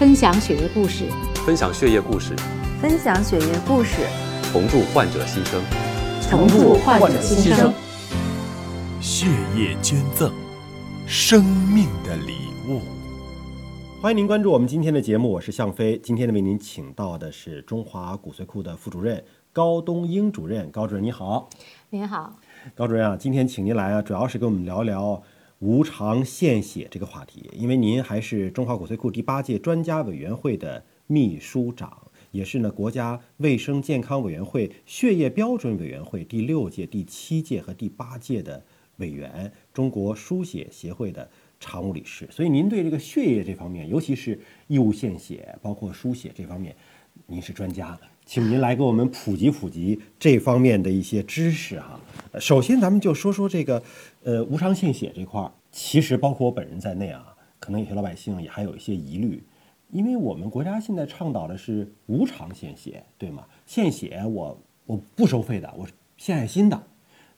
分享血液故事，分享血液故事，分享血液故事，重铸患者新生，重铸患者新生。血液捐赠，生命的礼物。欢迎您关注我们今天的节目，我是向飞。今天呢，为您请到的是中华骨髓库的副主任高东英主任。高主任你好，您好，高主任啊，今天请您来啊，主要是跟我们聊聊无偿献血这个话题，因为您还是中华骨髓库第八届专家委员会的秘书长，也是呢国家卫生健康委员会血液标准委员会第六届、第七届和第八届的委员，中国输血协会的常务理事，所以您对这个血液这方面，尤其是义务献血，包括输血这方面，您是专家，请您来给我们普及普及这方面的一些知识哈。首先，咱们就说说这个，呃，无偿献血这块儿，其实包括我本人在内啊，可能有些老百姓也还有一些疑虑，因为我们国家现在倡导的是无偿献血，对吗？献血我我不收费的，我献爱心的，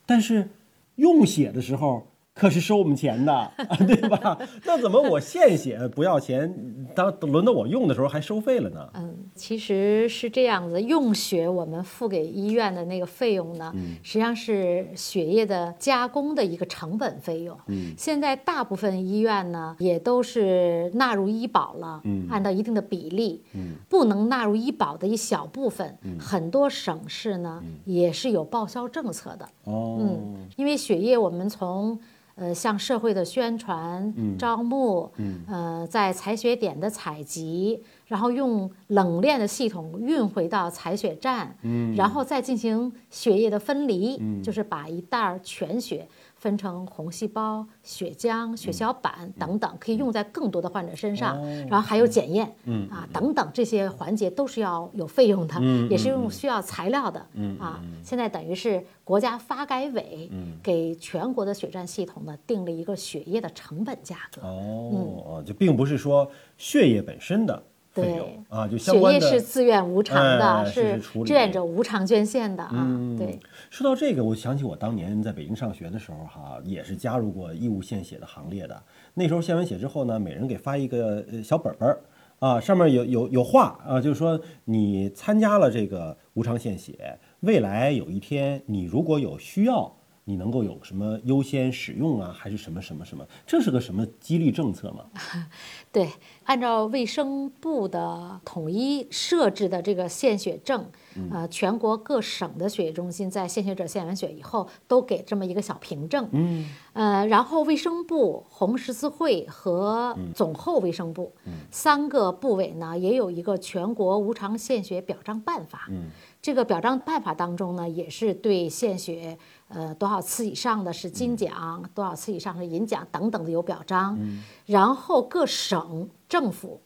但是用血的时候可是收我们钱的，对吧？那怎么我献血不要钱，当轮到我用的时候还收费了呢？嗯，其实是这样子，用血我们付给医院的那个费用呢，实际上是血液的加工的一个成本费用。嗯，现在大部分医院呢也都是纳入医保了，嗯，按照一定的比例，嗯，不能纳入医保的一小部分，很多省市呢也是有报销政策的。哦，嗯，因为血液我们从呃向社会的宣传、招募，呃，在采血点的采集，然后用冷链的系统运回到采血站，然后再进行血液的分离，就是把一袋儿全血分成红细胞、血浆、血小板等等，可以用在更多的患者身上，然后还有检验，啊等等这些环节都是要有费用的，也是用需要材料的，啊，现在等于是国家发改委给全国的血站系统呢定了一个血液的成本价格，哦，就并不是说血液本身的费对用啊，就相血关的液是自愿无偿的，哎是志愿者无偿捐献的啊，对。说到这个，我想起我当年在北京上学的时候，哈，也是加入过义务献血的行列的。那时候献完血之后呢，每人给发一个呃小本本儿，啊，上面有有有话啊，就是说你参加了这个无偿献血，未来有一天你如果有需要，你能够有什么优先使用啊，还是什么什么什么？这是个什么激励政策吗？对，按照卫生部的统一设置的这个献血证，呃，全国各省的血液中心在献血者献完血以后，都给这么一个小凭证。嗯，呃，然后卫生部、红十字会和总后卫生部、三个部委呢，也有一个全国无偿献血表彰办法。嗯，这个表彰办法当中呢，也是对献血。呃，多少次以上的是金奖，多少次以上是银奖等等的有表彰，然后各省政府、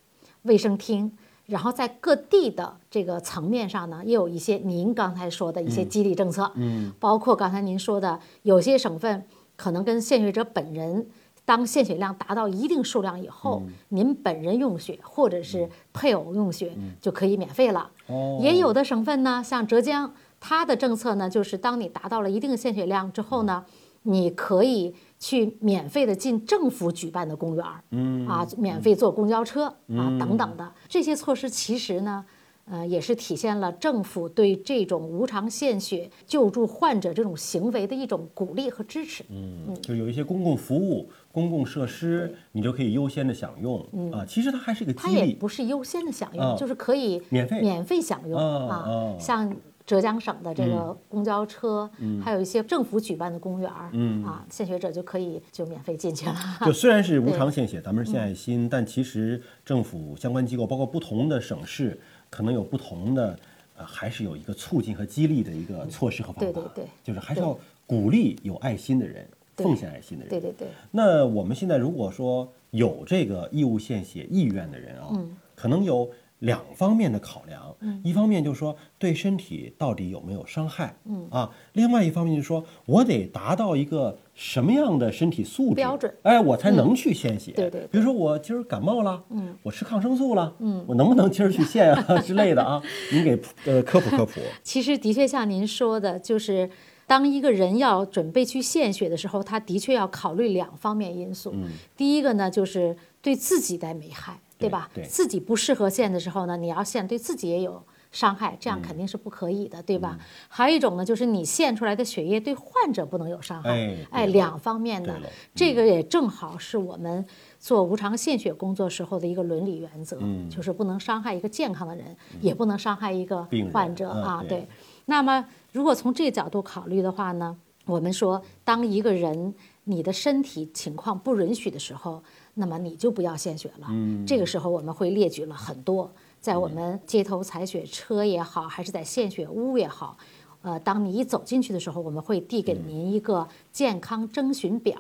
卫生厅，然后在各地的这个层面上呢，也有一些您刚才说的一些激励政策，嗯，包括刚才您说的，有些省份可能跟献血者本人。当献血量达到一定数量以后，您本人用血或者是配偶用血就可以免费了。也有的省份呢，像浙江，它的政策呢，就是当你达到了一定献血量之后呢，你可以去免费的进政府举办的公园儿，嗯。啊，免费坐公交车啊等等的。这些措施，其实呢，呃，也是体现了政府对这种无偿献血救助患者这种行为的一种鼓励和支持。嗯，就有一些公共服务、公共设施，你就可以优先的享用啊。其实它还是一个它也激励，不是优先的享用，啊就是可以免费免费享用啊。像浙江省的这个公交车，还有一些政府举办的公园儿，啊，献血者就可以就免费进去了。就虽然是无偿献血，咱们是献爱心，但其实政府相关机构，包括不同的省市，可能有不同的，呃，还是有一个促进和激励的一个措施和方法。对对对就是还是要鼓励有爱心的人，对奉献爱心的人。对对对，那我们现在如果说有这个义务献血意愿的人啊，可能有两方面的考量，一方面就是说对身体到底有没有伤害，嗯。啊，另外一方面就是说我得达到一个什么样的身体素质标准。哎，我才能去献血。对对对。比如说我今儿感冒了，嗯，我吃抗生素了，嗯，我能不能今儿去献啊？之类的啊？您给呃科普科普。其实的确像您说的，就是当一个人要准备去献血的时候，他的确要考虑两方面因素。第一个呢，就是对自己的危害，对吧？对。自己不适合献的时候呢，你要献对自己也有伤害，这样肯定是不可以的，对吧？还有一种呢，就是你献出来的血液对患者不能有伤害，哎两方面的，这个也正好是我们做无偿献血工作时候的一个伦理原则，就是不能伤害一个健康的人，也不能伤害一个患者嗯啊，对。对。那么，如果从这个角度考虑的话呢，我们说，当一个人你的身体情况不允许的时候，那么你就不要献血了。这个时候我们会列举了很多，在我们街头采血车也好，还是在献血屋也好。呃，当你一走进去的时候，我们会递给您一个健康征询表，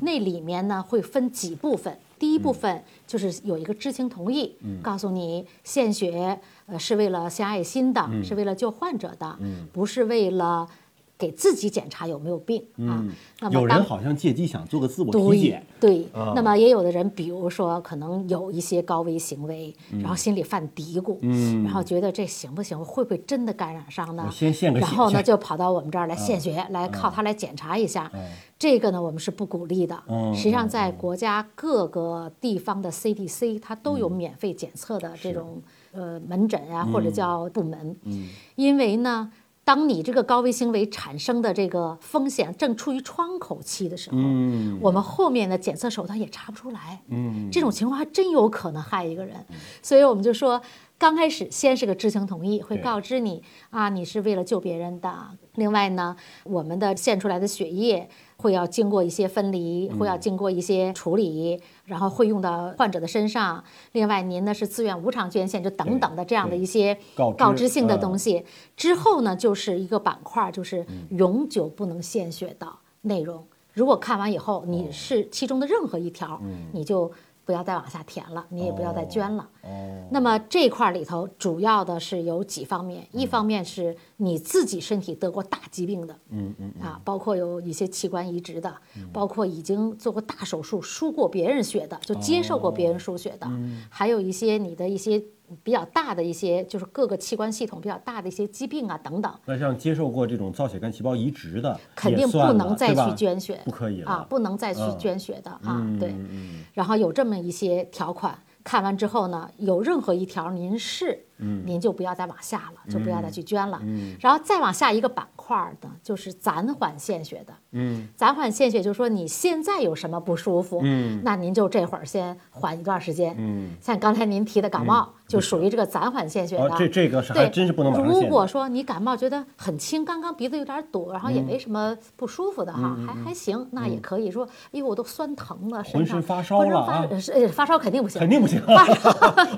那里面呢会分几部分。第一部分就是有一个知情同意，告诉你献血呃是为了献爱心的，是为了救患者的，不是为了给自己检查有没有病啊。那么有人好像借机想做个自我体对检，对，啊那么也有的人，比如说可能有一些高危行为，然后心里犯嘀咕，然后觉得这行不行，会不会真的感染上呢？先献个血然后呢，就跑到我们这儿来献血，来靠它来检查一下。这个呢，我们是不鼓励的。实际上，在国家各个地方的 CDC，它都有免费检测的这种呃门诊啊，或者叫部门。因为呢，当你这个高危行为产生的这个风险正处于窗口期的时候，嗯我们后面的检测手段也查不出来。嗯这种情况还真有可能害一个人，所以我们就说。刚开始先是个知情同意，会告知你啊，你是为了救别人的。另外呢，我们的献出来的血液会要经过一些分离，会要经过一些处理，然后会用到患者的身上。另外，您呢是自愿无偿捐献，就等等的这样的一些告知性的嗯东西。之后呢，就是一个板块，就是永久不能献血的内容。如果看完以后你是其中的任何一条，你就不要再往下填了，你也不要再捐了。那么这块儿里头主要的是有几方面，一方面是你自己身体得过大疾病的，嗯嗯啊，包括有一些器官移植的，包括已经做过大手术输过别人血的，就接受过别人输血的，还有一些你的一些比较大的一些，就是各个器官系统比较大的一些疾病啊等等。那像接受过这种造血干细胞移植的，肯定不能再去捐血，不可以啊，不能再去嗯。捐血的啊，嗯对。然后有这么一些条款，看完之后呢，有任何一条您是，嗯。您就不要再往下了，就不要再去捐了。然后再往下一个板块儿的，就是暂缓献血的。嗯。暂缓献血就是说你现在有什么不舒服，嗯。那您就这会儿先缓一段时间。嗯。像刚才您提的感冒，就属于这个暂缓献血的。哦这这个是还对真是不能如果说你感冒觉得很轻，刚刚鼻子有点堵，然后嗯也没什么不舒服的哈，还还行，那也可以说，哎呦我都酸疼了，浑身发烧浑身了啊发发烧肯定不行，肯定不行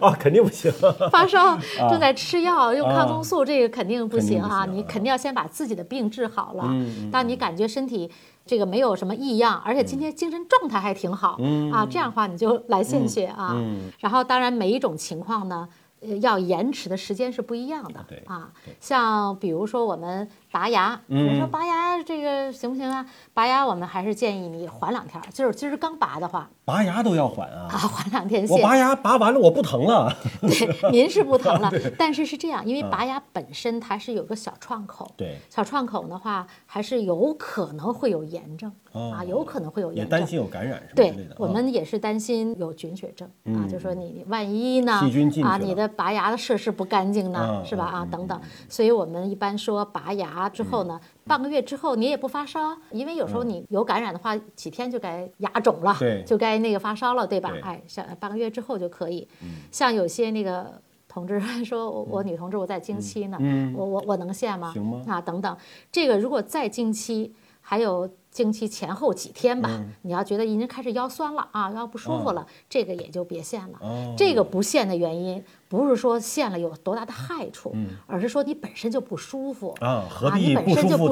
啊，肯定不行。发烧正在吃药用抗生素，这个肯定不行啊！不行啊你肯定要先把自己的病治好了。嗯当你感觉身体这个没有什么异样，而且今天精神状态还挺好啊，这样的话你就来献血啊。嗯然后当然每一种情况呢。呃，要延迟的时间是不一样的对啊，像比如说我们拔牙，我说嗯拔牙这个行不行啊？拔牙我们还是建议你缓两天儿，就是今儿刚拔的话拔牙都要缓啊！啊，缓两天线。我拔牙拔完了，我不疼了。对，您是不疼了，但是是这样，因为拔牙本身它是有个小创口，对，小创口的话还是有可能会有炎症啊，有可能会有炎症。担心有感染什么对之类的啊。我们也是担心有菌血症啊，就说你万一呢细菌进去啊，你的拔牙的设施不干净呢，嗯是吧？嗯啊，等等，所以我们一般说拔牙之后呢，半个月之后你也不发烧，因为有时候你有感染的话，几天就该牙肿了，就该那个发烧了，对吧？哎，像半个月之后就可以。像有些那个同志说，我我女同志我在经期呢，嗯。我我我能献吗？行吗？啊，等等，这个如果在经期，还有经期前后几天吧，嗯。你要觉得已经开始腰酸了啊，腰不舒服了，这个也就别献了。哦。这个不献的原因，不是说献了有多大的害处，而是说你本身就不舒服嗯啊何你必不本身就不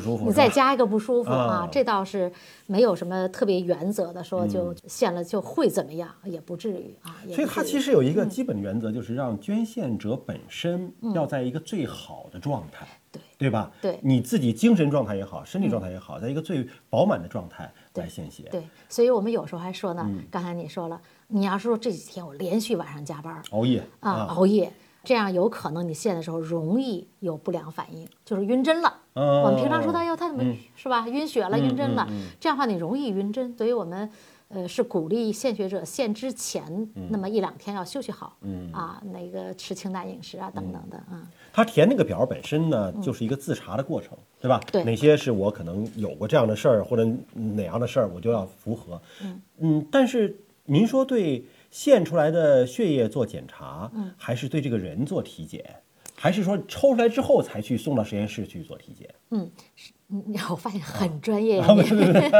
舒服你再加一个不舒服啊啊，这倒是没有什么特别原则的，说就嗯。献了就会怎么样，也不至于啊。也所以它其实有一个基本原则，就是让捐献者本身嗯。要在一个最好的状态，对。对吧？对。嗯你自己精神状态也好，身体状态也好，在一个最饱满的状态来献血。对，所以我们有时候还说呢，嗯。刚才你说了，你要是说这几天我连续晚上加班，熬夜啊，熬夜，这样有可能你献的时候容易有不良反应，就是晕针了。哦。我们平常说他哟，他怎么、嗯。是吧？晕血了，晕针了，这样的话你容易晕针，所以我们呃，是鼓励献血者献之前那么一两天要休息好，嗯啊，那个吃清淡饮食啊等等的啊。他填那个表本身呢，就是一个自查的过程，对吧？对哪些是我可能有过这样的事儿，或者哪样的事儿，我就要符合。嗯但是您说对献出来的血液做检查，还是对这个人做体检，还是说抽出来之后才去送到实验室去做体检？嗯，我发现很专业呀，你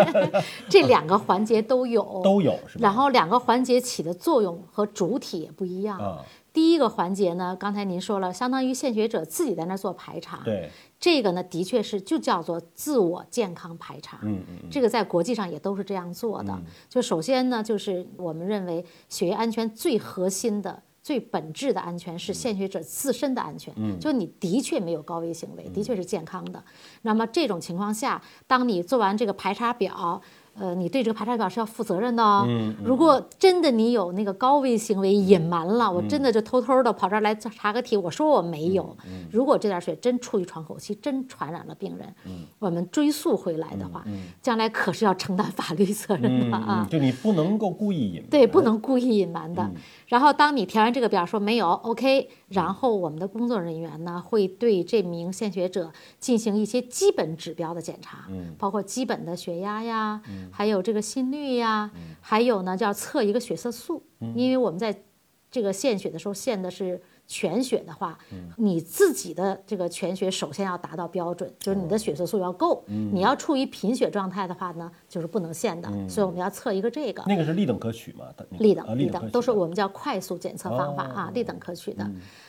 这两个环节都有，都有是吧？然后两个环节起的作用和主体也不一样。啊，第一个环节呢，刚才您说了，相当于献血者自己在那儿做排查。对，这个呢，的确是就叫做自我健康排查。嗯嗯嗯，这个在国际上也都是这样做的。就首先呢，就是我们认为血液安全最核心的。最本质的安全是献血者自身的安全，就你的确没有高危行为，的确是健康的。那么这种情况下，当你做完这个排查表，呃，你对这个排查表是要负责任的哦。如果真的你有那个高危行为隐瞒了，我真的就偷偷的跑这儿来查个体，我说我没有。如果这点血真出于窗口期，真传染了病人，我们追溯回来的话，将来可是要承担法律责任的啊嗯。就你不能够故意隐瞒。对，不能故意隐瞒的。然后当你填完这个表说没有，OK，然后我们的工作人员呢会对这名献血者进行一些基本指标的检查，包括基本的血压呀，还有这个心率呀，还有呢叫测一个血色素，因为我们在这个献血的时候献的是。全血的话，你自己的这个全血首先要达到标准，就是你的血色素要够。你要处于贫血状态的话呢，就是不能献的。所以我们要测一个这个。那个是立等可取嘛？那个立等啊立等都是我们叫快速检测方法啊，立等可取的。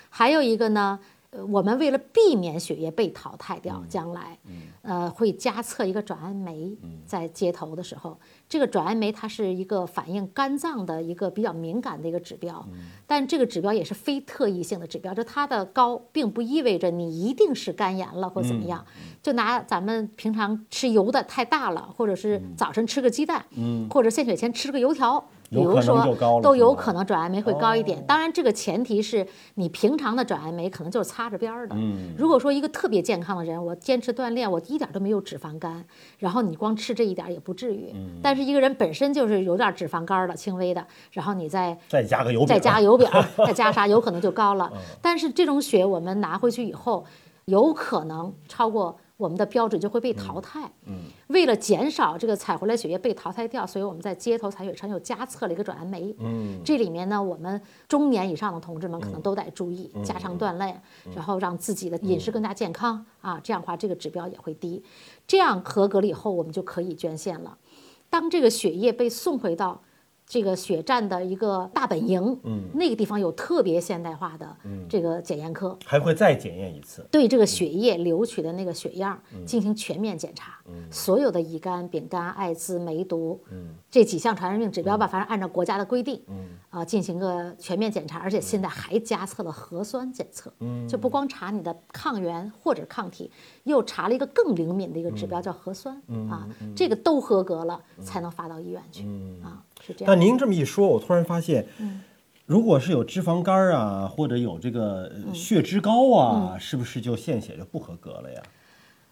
还有一个呢，呃我们为了避免血液被淘汰掉，将来呃会加测一个转氨酶，在接头的时候，这个转氨酶它是一个反映肝脏的一个比较敏感的一个指标，但这个指标也是非特异性的指标，就它的高并不意味着你一定是肝炎了或怎么样。就拿咱们平常吃油的太大了，或者是早晨吃个鸡蛋，或者献血前吃个油条。比如说，都有可能转氨酶会高一点。当然，这个前提是你平常的转氨酶可能就是擦着边儿的。如果说一个特别健康的人，我坚持锻炼，我一点都没有脂肪肝，然后你光吃这一点儿也不至于。但是一个人本身就是有点脂肪肝儿的，轻微的，然后你再再加个油饼，再加油饼，再加啥，有可能就高了。但是这种血我们拿回去以后，有可能超过我们的标准就会被淘汰。嗯为了减少这个采回来血液被淘汰掉，所以我们在街头采血上又加测了一个转氨酶。嗯，这里面呢，我们中年以上的同志们可能都得注意，加强锻炼，然后让自己的饮食更加健康啊，这样的话这个指标也会低。这样合格了以后，我们就可以捐献了。当这个血液被送回到这个血站的一个大本营，嗯，那个地方有特别现代化的这个检验科，还会再检验一次。对这个血液流取的那个血样进行全面检查，所有的乙肝、丙肝、艾滋、梅毒，这几项传染病指标吧，反正按照国家的规定，啊，进行个全面检查，而且现在还加测了核酸检测，就不光查你的抗原或者抗体，又查了一个更灵敏的一个指标叫核酸，啊，这个都合格了才能发到医院去，啊，是这样。但您这么一说，我突然发现，如果是有脂肪肝啊，或者有这个呃血脂高啊，是不是就献血就不合格了呀？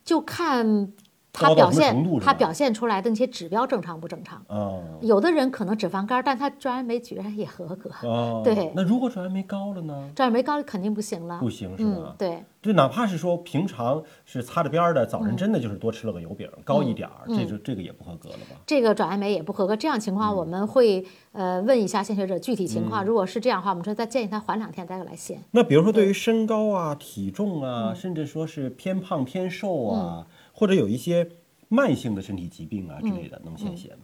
就看他表现他表现出来的那些指标正常不正常。哦有的人可能脂肪肝，但他转氨酶居然也合格，哦，对那如果转氨酶高了呢？转氨酶高肯定不行了。不行是吧，？嗯对，就哪怕是说平常是擦着边儿的，早嗯晨真的就是多吃了个油饼，高一点儿，这就这个也不合格了吧？这个转氨酶也不合格。这样情况我们会呃问一下献血者具体情况，如果是这样的话，我们说再建议他缓两天再来献。那比如说对于身高啊、体重啊，嗯甚至说是偏胖偏瘦啊，或者有一些慢性的身体疾病啊之类的，能献血吗？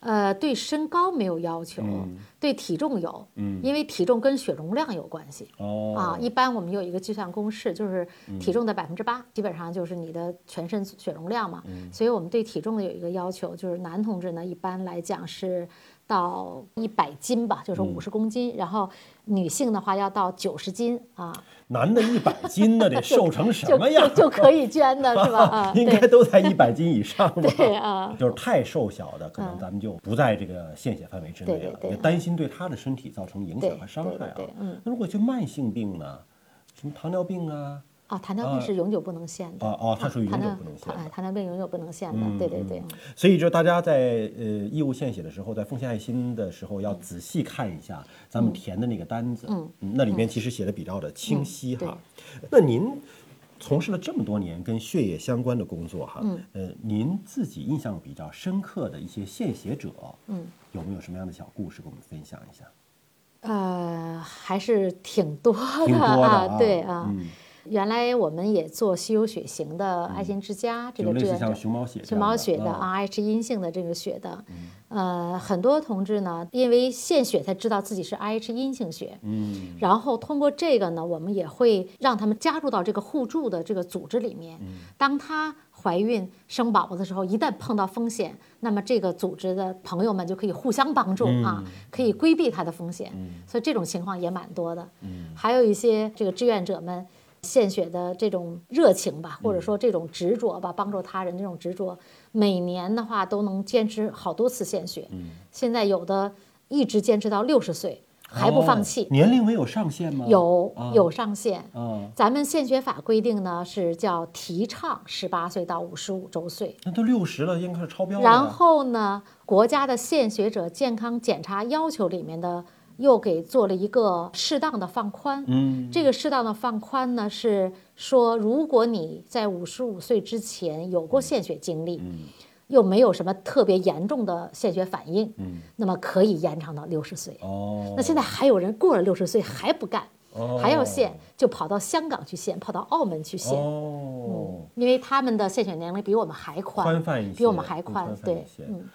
呃，对身高没有要求，对体重有，因为体重跟血容量有关系。哦，啊，一般我们有一个计算公式，就是体重的百分之八，基本上就是你的全身血容量嘛。所以我们对体重的有一个要求，就是男同志呢，一般来讲是到一百斤吧，就是五十公斤，然后女性的话要到九十斤啊，男的一百斤那得 瘦成什么样？就就可以捐的是吧？啊，应该都在一百斤以上吧？对啊，就是太瘦小的，可能咱们就不在这个献血范围之内了，也担心对他的身体造成影响和伤害啊。嗯那如果就慢性病呢？什么糖尿病啊、啊，糖尿病是永久不能限的。哦哦它属于永久不能限的哎，糖尿病永久不能限的。对对对。所以，就大家在呃义务献血的时候，在奉献爱心的时候，要仔细看一下咱们填的那个单子，嗯，那里面其实写的比较的清晰哈。那您从事了这么多年跟血液相关的工作哈，嗯，呃，您自己印象比较深刻的一些献血者，嗯，有没有什么样的小故事跟我们分享一下？呃，还是挺多的挺多的啊，啊对啊。嗯原来我们也做稀有血型的爱心之家，这个志愿者熊猫血熊猫血的啊 RH 阴性的这个血的，呃，很多同志呢，因为献血才知道自己是 RH 阴性血，嗯然后通过这个呢，我们也会让他们加入到这个互助的这个组织里面。当他怀孕生宝宝的时候，一旦碰到风险，那么这个组织的朋友们就可以互相帮助啊，可以规避它的风险。所以这种情况也蛮多的。还有一些这个志愿者们。献血的这种热情吧，或者说这种执着吧，帮助他人这种执着，每年的话都能坚持好多次献血。现在有的一直坚持到六十岁还不放弃哦，年龄没有上限吗？有啊有上限。啊，咱们献血法规定呢是叫提倡十八岁到五十五周岁，那都六十了，应该是超标了。然后呢，国家的献血者健康检查要求里面的又给做了一个适当的放宽。嗯，这个适当的放宽呢，是说如果你在五十五岁之前有过献血经历，嗯又没有什么特别严重的献血反应，嗯那么可以延长到六十岁。哦，那现在还有人过了六十岁还不干，哦还要献，就跑到香港去献，跑到澳门去献，哦，嗯因为他们的献血年龄比我们还宽，宽泛一些，比我们还更宽，对。嗯，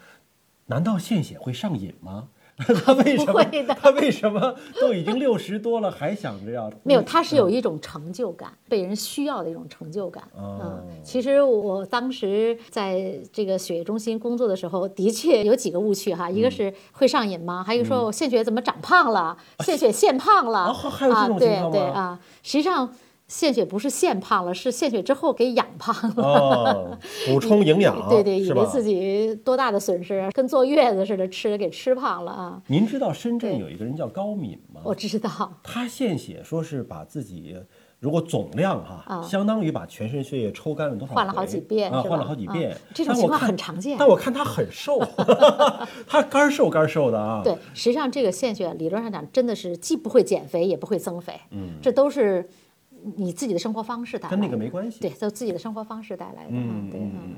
难道献血会上瘾吗？他为什么？他为什么都已经六十多了，还想着要？没有，他是有一种成就感，被人需要的一种成就感。哦嗯，其实我当时在这个血液中心工作的时候，的确有几个误区哈，嗯一个是会上瘾吗？还有说我献血怎么长胖了，献血献胖了啊还有这啊？种情对况吗对啊，实际上献血不是献胖了，是献血之后给养胖了。哦，补 充营养，对对，以为自己多大的损失，跟坐月子似的，吃给吃胖了啊！您知道深圳有一个人叫高敏吗？我知道，他献血说是把自己如果总量哈，啊相当于把全身血液抽干了多少？换了好几遍啊，换了好几遍啊。这种情况很常见但我看他很瘦，他干瘦干瘦的啊。对，实际上这个献血理论上讲，真的是既不会减肥，也不会增肥，嗯，这都是你自己的生活方式带来的，跟那个没关系对，都自己的生活方式带来的，嗯对，嗯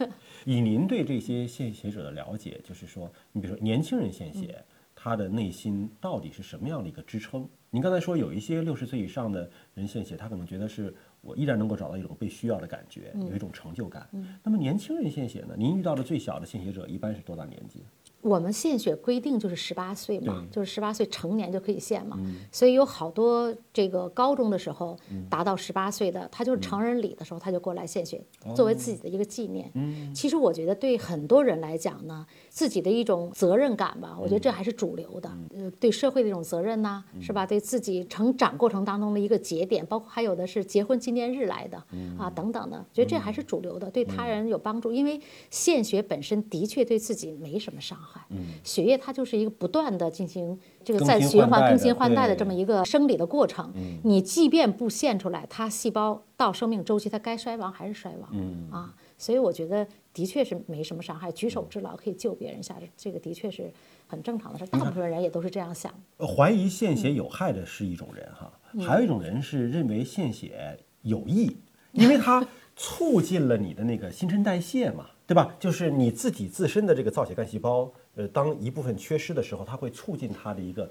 嗯。以您对这些献血者的了解，就是说，你比如说年轻人献血，他的内心到底是什么样的一个支撑？您刚才说有一些六十岁以上的人献血，他可能觉得是我依然能够找到一种被需要的感觉，有一种成就感。那么年轻人献血呢？您遇到的最小的献血者一般是多大年纪？我们献血规定就是十八岁嘛，对。就是十八岁成年就可以献嘛，所以有好多这个高中的时候达到十八岁的，他就是成人礼的时候他就过来献血，作为自己的一个纪念。其实我觉得对很多人来讲呢，自己的一种责任感吧，我觉得这还是主流的，呃，对社会的一种责任呐、是吧？对自己成长过程当中的一个节点，包括还有的是结婚纪念日来的啊等等的，觉得这还是主流的，对他人有帮助，因为献血本身的确对自己没什么伤害。血液它就是一个不断的进行这个更再循环、更新换代的这么一个生理的过程。你即便不献出来，它细胞到生命周期，它该衰亡还是衰亡。啊，所以我觉得的确是没什么伤害，举手之劳可以救别人一下，这个的确是很正常的事。大部分人也都是这样想。呃怀疑献血有害的是一种人哈，还有一种人是认为献血有益，因为它促进了你的那个新陈代谢嘛，对吧？就是你自己自身的这个造血干细胞，呃，当一部分缺失的时候，它会促进它的一个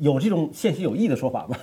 有这种献血有益的说法吗？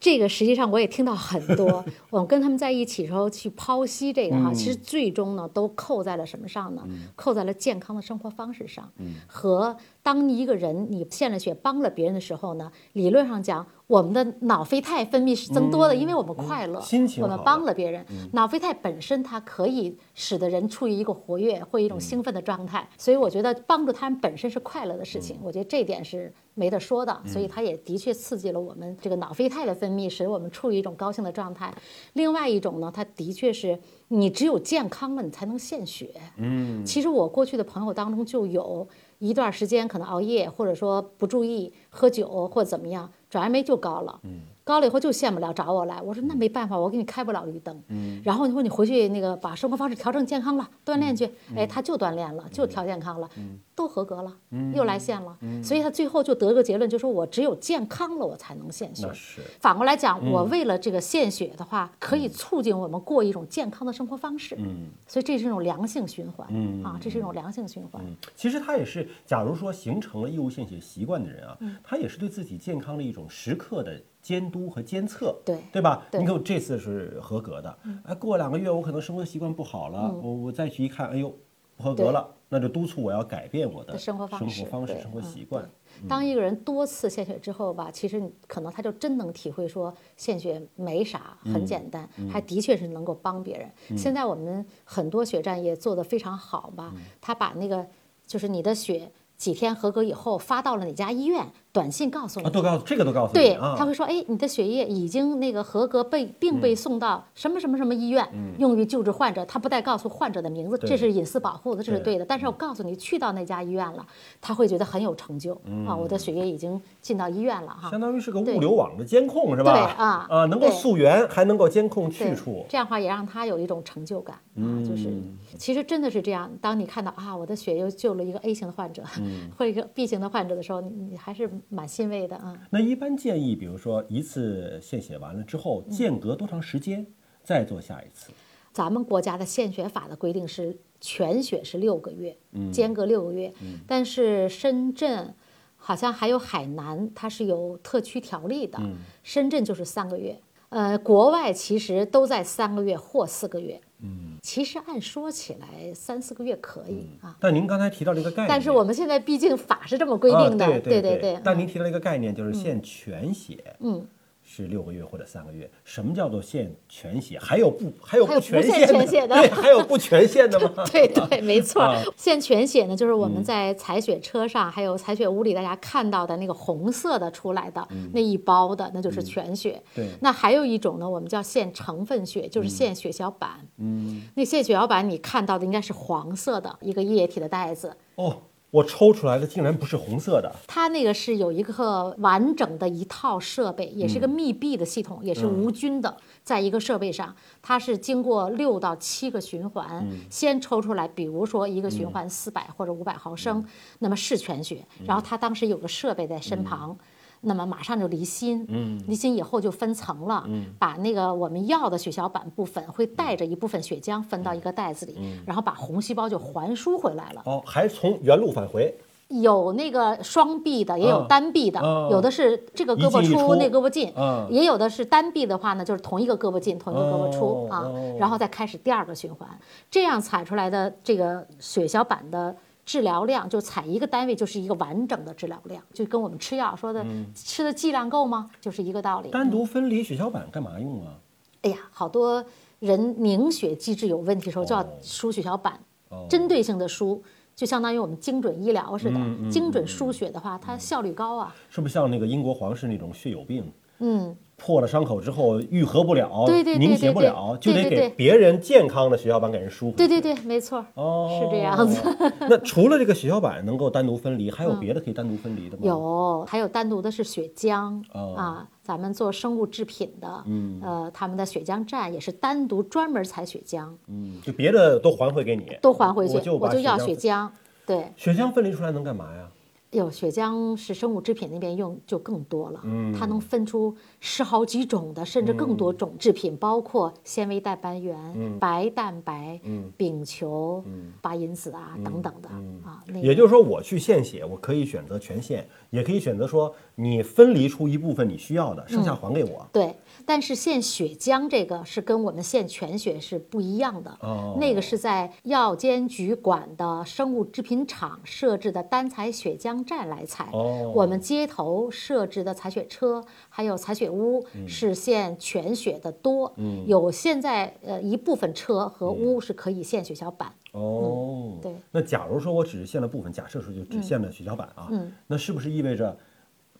这个实际上我也听到很多，我跟他们在一起的时候去剖析这个哈，其实最终呢都扣在了什么上呢？扣在了健康的生活方式上，和当一个人你献了血帮了别人的时候呢，理论上讲，我们的脑啡肽分泌是增多的，因为我们快乐，心情我们帮了别人，脑啡肽本身它可以使得人处于一个活跃或一种兴奋的状态，所以我觉得帮助他人本身是快乐的事情，我觉得这点是没得说的，所以它也的确刺激了我们这个脑啡肽的分泌，使我们处于一种高兴的状态。另外一种呢，它的确是你只有健康了，你才能献血。嗯，其实我过去的朋友当中就有一段时间可能熬夜，或者说不注意喝酒或怎么样，转氨酶就高了。嗯。高了以后就献不了，找我来。我说那没办法，我给你开不了绿灯。嗯，然后你说你回去那个把生活方式调整健康了，锻炼去。哎，他就锻炼了，就调健康了，都合格了，又来献了。所以他最后就得个结论，就说我只有健康了，我才能献血。是反过来讲，我为了这个献血的话，可以促进我们过一种健康的生活方式。嗯，所以这是一种良性循环。嗯啊，这是一种良性循环。其实他也是，假如说形成了义务献血习惯的人啊，他也是对自己健康的一种时刻的监督和监测，对对吧？对你看我这次是合格的，哎，过两个月我可能生活习惯不好了，我我再去一看，哎呦，不合格了，那就督促我要改变我的生活方式方式、生活嗯习惯。当一个人多次献血之后吧，其实你可能他就真能体会说献血没啥，很简单，还的确是能够帮别人。现在我们很多血站也做得非常好吧，他把那个就是你的血几天合格以后发到了哪家医院，短信告诉你啊，。都告诉这个都告诉你对，啊，他会说，哎，你的血液已经那个合格被并被送到什么什么什么医院，用于救治患者。他不带告诉患者的名字，这是隐私保护的，这是对对的。但是我告诉你，去到那家医院了，他会觉得很有成就啊，我的血液已经进到医院了哈相。当于是个物流网的监控是吧？对啊啊，能够溯源，还能够监控去处，这样的话也让他有一种成就感啊，就是嗯其实真的是这样。当你看到啊，我的血又救了一个 A 型的患者，嗯或者一个 B 型的患者的时候，你你还是蛮欣慰的啊。那一般建议，比如说一次献血完了之后，嗯间隔多长时间再做下一次？咱们国家的献血法的规定是全血是六个月，间隔六个月。但是深圳好像还有海南，它是有特区条例的，深圳就是三个月。呃，国外其实都在三个月或四个月。嗯，其实按说起来三四个月可以啊，但您刚才提到了一个概念，但是我们现在毕竟法是这么规啊定的，对对对。但嗯您提到一个概念，就是限全写，嗯，是六个月或者三个月。什么叫做献全血？还有不还有不全血的 对，还有不全献的吗？对对，没错啊。献全血呢，就是我嗯们在采血车上，还有采血屋里大家看到的那个红色的出来的那一包的，那就是全血。嗯对那还有一种呢，我们叫献成分血，就是献血小板。嗯。那献血小板你看到的应该是黄色的一个液体的袋子，哦，我抽出来的竟然不是红色的，它那个是有一个完整的一套设备，也是嗯个密闭的系统，也是无菌的，在一个设备上，它是经过六到七个循环，嗯。先抽出来，比如说一个循环四百或者五百毫嗯。升，那么是全血，然后它当时有个设备在身旁。那么马上就离心，嗯，离心以后就分层了，嗯，把那个我们要的血小板部分会带着一部分血浆分到一个袋子里，然后把红细胞就还输回来了。哦，还从原路返回，有那个双臂的，也有啊单臂的，啊有的是这个胳膊出那胳膊进，啊也有的是单臂的话呢，就是同一个胳膊进，同一个胳膊出、啊然后再开始第二个循环，这样采出来的这个血小板的。治疗量就采一个单位就是一个完整的治疗量，就跟我们吃药说的、嗯吃的剂量够吗？就是一个道理。单独分离血小板干嘛用啊？哎呀，好多人凝血机制有问题的时候就要哦输血小板，哦针对性的输，就相当于我们精准医疗似的。嗯嗯精准输血的话，它效率高啊。是不是像那个英国皇室那种血友病？嗯，破了伤口之后愈合不了，对对对凝结不了，就得给别人健康的血小板给人输。对对对，没错，哦，是这样子。那除了这个血小板能够单独分离，还有别的可以单独分离的吗？。有，还有单独的是血浆、哦啊，咱们做生物制品的，嗯呃，他们的血浆站也是单独专门采血浆，嗯，就别的都还回给你，都还回去，我就把要血血浆。对，血浆分离出来能干嘛呀？有血浆是生物制品那边用就更多了，嗯。它能分出十好几种的，甚至更多种制品，包括纤维蛋白原、嗯。白蛋白、丙球、八因子啊等等的啊。那个嗯也就是说，我去献血，我可以选择全献，也可以选择说你分离出一部分你需要的，剩下还给我。对，但是献血浆这个是跟我们献全血是不一样的。哦。那个是在药监局管的生物制品厂设置的单采血浆站来采。哦。我们街头设置的采血车还有采血屋嗯。是献全血的多。有现在呃一部分车和屋是可以献血小板。哦，对。那假如说我只是献了部分，假设说就只献了血小板啊，嗯。那是不是意味着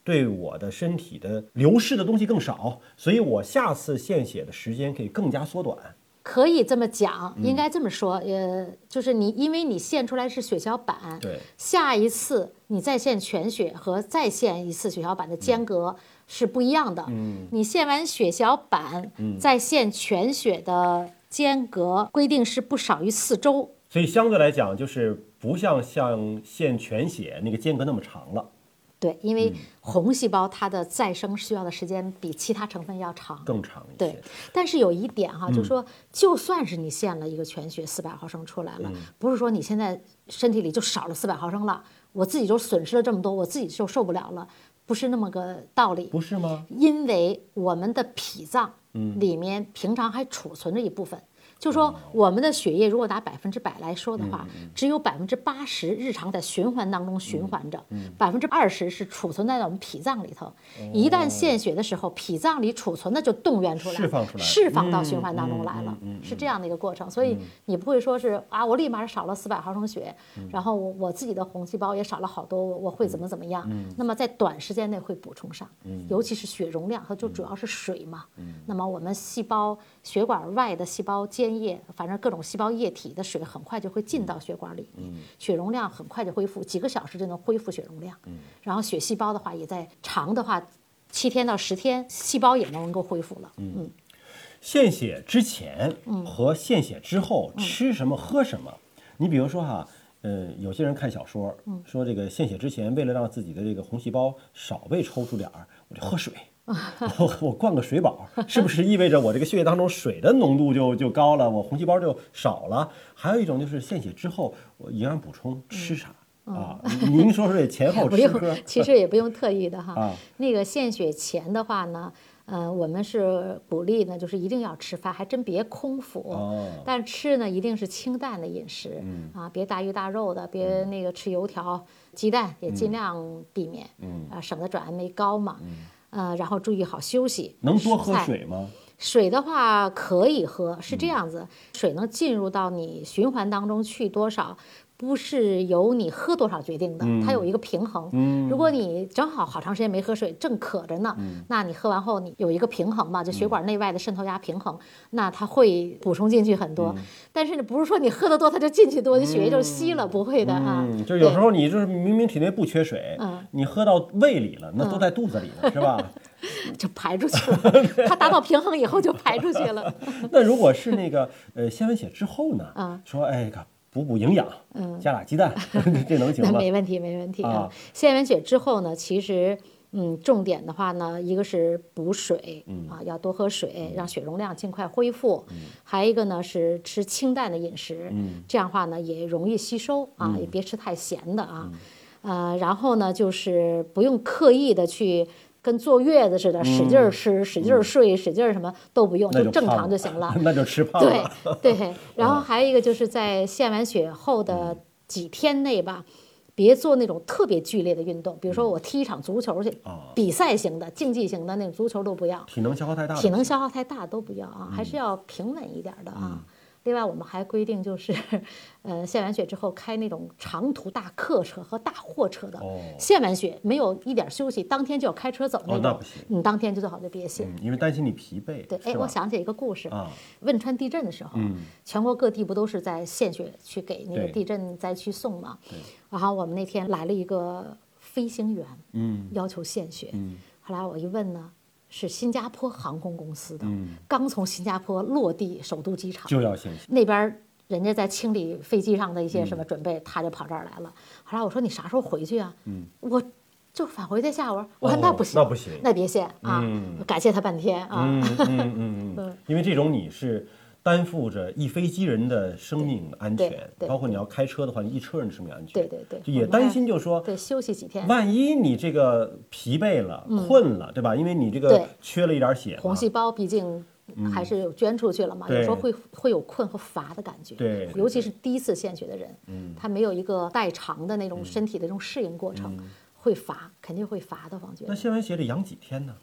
对我的身体的流失的东西更少，所以我下次献血的时间可以更加缩短？可以这么讲，应该这么说，呃，就是你因为你献出来是血小板，对，下一次你再献全血和再献一次血小板的间隔是不一样的。嗯，你献完血小板，再献全血的间隔规定是不少于四周。所以相对来讲，就是不像像献全血那个间隔那么长了，对，因为红细胞它的再生需要的时间比其他成分要长。更长一些。对，但是有一点哈，就是说，就算是你献了一个全血四百毫升出来了，不是说你现在身体里就少了四百毫升了，我自己就损失了这么多，我自己就受不了了，不是那么个道理。不是吗？因为我们的脾脏里面平常还储存着一部分。就说我们的血液如果拿百分之百来说的话，只有百分之八十日常在循环当中循环着，百分之二十是储存在我们脾脏里头。一旦献血的时候，脾脏里储存的就动员出来，释放出来。释放到循环当中来了，是这样的一个过程。所以你不会说是啊，我立马少了四百毫升血，然后我我自己的红细胞也少了好多，我我会怎么怎么样？那么在短时间内会补充上，尤其是血容量，它就主要是水嘛。那么我们细胞血管外的细胞间液，反正各种细胞液体的水很快就会进到血管里面，血容量很快就恢复，几个小时就能恢复血容量。然后血细胞的话，也在长的话，七天到十天，细胞也能够恢复了。嗯，献血之前和献血之后吃什么喝什么？你比如说哈，呃，有些人看小说，说这个献血之前为了让自己的这个红细胞少被抽出点儿，我就喝水，我 我灌个水饱，是不是意味着我这个血液当中水的浓度就就高了，我红细胞就少了？还有一种就是献血之后我营养补充吃啥啊？您说说这前后 不吃其实也不用特意的哈。啊那个献血前的话呢，呃，我们是鼓励呢，就是一定要吃饭，还真别空腹。哦但吃呢，一定是清淡的饮食，啊，别大鱼大肉的，别那个吃油条、鸡蛋，也尽量避免，啊，省得转氨酶高嘛。呃，然后注意好休息。能多喝水吗？水的话可以喝，是这样子，水能进入到你循环当中去多少，不是由你喝多少决定的，它有一个平衡。如果你正好好长时间没喝水，正渴着呢，那你喝完后你有一个平衡嘛，就血管内外的渗透压平衡，那它会补充进去很多。但是呢，不是说你喝得多它就进去多，你血液就稀了，不会的啊。嗯，就是有时候你就是明明体内不缺水，嗯你喝到胃里了，那都在肚子里呢，是吧？就排出去了，它达到平衡以后就排出去了。那如果是那个呃献完血之后呢？啊说哎，个补补营养，嗯加俩鸡蛋，这能行吗？没问题，没问题啊。献完血之后呢，其实。嗯，重点的话呢，一个是补水，嗯啊，要多喝水，让血容量尽快恢复。嗯还有一个呢是吃清淡的饮食，嗯这样的话呢也容易吸收啊，也别吃太咸的啊。呃，然后呢就是不用刻意的去跟坐月子似的，使劲儿吃、使劲儿睡、使劲儿什么都不用，就正常就行了。那就吃胖对了。对，然后还有一个就是在献完血后的几天内吧，别做那种特别剧烈的运动，比如说我踢一场足球去，啊比赛型的、竞技型的那种足球都不要，体能消耗太大，体能消耗太大都不要啊，还是要平稳一点的啊。另外，我们还规定就是，呃，献完血之后开那种长途大客车和大货车的，哦献完血没有一点休息，当天就要开车走那种哦那不行，你当天就最好就别献。嗯，因为担心你疲惫。对，哎，我想起一个故事啊，汶川地震的时候，全国各地不都是在献血去给那个地震灾区送嘛？然后我们那天来了一个飞行员，嗯要求献血。后来我一问呢，是新加坡航空公司的，嗯刚从新加坡落地首都机场，就要。那边人家在清理飞机上的一些嗯什么准备，他就跑这儿来了。后来我说你啥时候回去啊？我就返回再下。我说我说那不行，那不行那别谢啊！嗯感谢他半天啊。嗯嗯嗯 嗯，因为这种你是担负着一飞机人的生命安全包括你要开车的话，你一车人的生命安全。对对对就也担心，就是说对，休息几天。万一你这个疲惫了、困了，对吧？因为你这个缺了一点血，红细胞毕竟还是有捐出去了嘛，有时候会会有困和乏的感觉。对对尤其是第一次献血的人，他没有一个代偿的那种身体的这种适应过程，会乏，肯定会乏的。王觉那。献完血得养几天呢？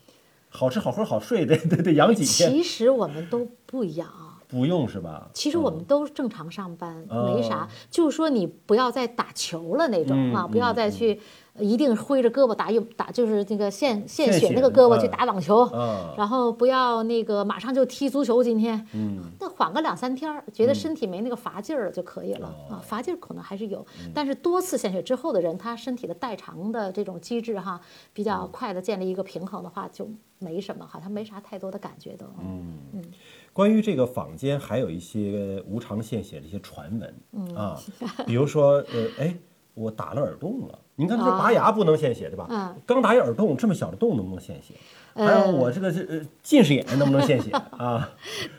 好吃好喝好睡得得得养几天？其实我们都不一样啊。不用是吧？其实我们都正常上班，哦没啥，就是说你不要再打球了那种、嗯啊，不要再去一定挥着胳膊打运打，就是那个献献献血血那个胳膊嗯。去打网球，嗯然后不要那个马上就踢足球，今天，嗯，那缓个两三天儿，觉得身体没那个乏劲儿了就可以了、哦啊，乏劲儿可能还是有，嗯。但是多次献血之后的人，他身体的代偿的这种机制哈，比较嗯。快的建立一个平衡的话，就没什么，好像没啥太多的感觉都。嗯关于这个坊间还有一些无偿献血的一些传闻、嗯啊，比如说呃，哎，我打了耳洞了。您刚才说拔牙不能献血对吧？嗯刚打一耳洞，这么小的洞能不能献血？还有我这个是呃近视眼能不能献血 啊？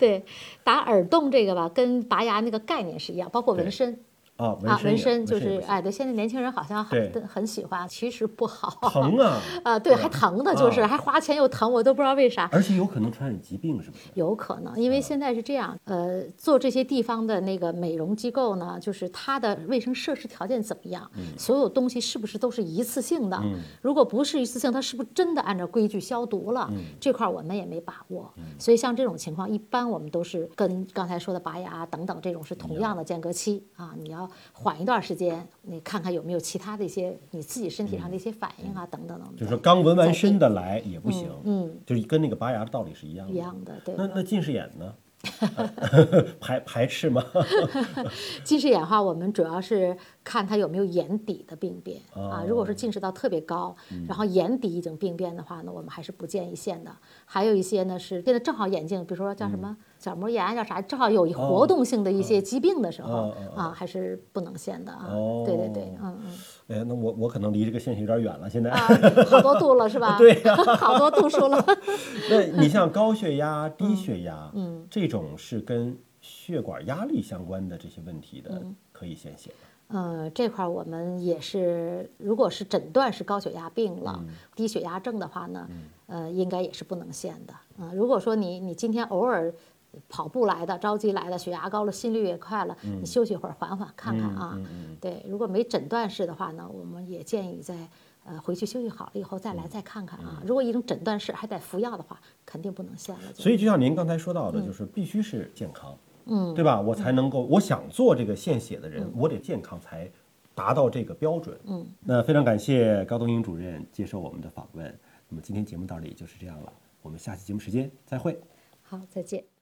对，打耳洞这个吧，跟拔牙那个概念是一样，包括纹身啊，纹啊，身也纹身就是哎，对，现在年轻人好像很很喜欢，其实不好。疼啊，啊，对，还疼的，就是啊还花钱又疼，我都不知道为啥。而且有可能传染疾病，是不是？有可能，因为现在是这样，呃，做这些地方的那个美容机构呢，就是它的卫生设施条件怎么样，所有东西是不是都是一次性的？如果不是一次性，它是不是真的按照规矩消毒了？这块儿我们也没把握，所以像这种情况，一般我们都是跟刚才说的拔牙等等这种是同样的间隔期啊，你要缓一段时间，你看看有没有其他的一些你自己身体上的一些反应啊，等等等等。就是说刚纹完身的来也不行，嗯，就是跟那个拔牙的道理是一样的。一样的，对。那那近视眼呢？排排斥吗？近视眼的话，我们主要是看他有没有眼底的病变啊。如果说近视到特别高，然后眼底已经病变的话呢，我们还是不建议现的。还有一些呢是现在正好眼睛，比如说叫什么角膜炎，叫啥，正好有活动性的一些疾病的时候啊，还是不能现的啊。哦对对对，嗯嗯。哎，那我我可能离这个献血有点远了，现在。啊，好多度了是吧？对呀 好多度数了。那你像高血压、低血压，嗯，这种是跟血管压力相关的这些问题的，可以献血吗？嗯，这块儿我们也是，如果是诊断是高血压病了、低血压症的话呢，呃，应该也是不能限的。嗯、如果说你你今天偶尔跑步来的、着急来的，血压高了，心率也快了，你休息会儿，缓缓看看啊。对，如果没诊断式的话呢，我们也建议在呃回去休息好了以后再来再看看啊。如果一种诊断式还得服药的话，肯定不能限了。所以就像您刚才说到的，就是必须是健康，嗯，对吧？我才能够，我想做这个献血的人，我得健康才达到这个标准。嗯，那非常感谢高东英主任接受我们的访问。那么今天节目到这里就是这样了，我们下期节目时间再会。好，再见。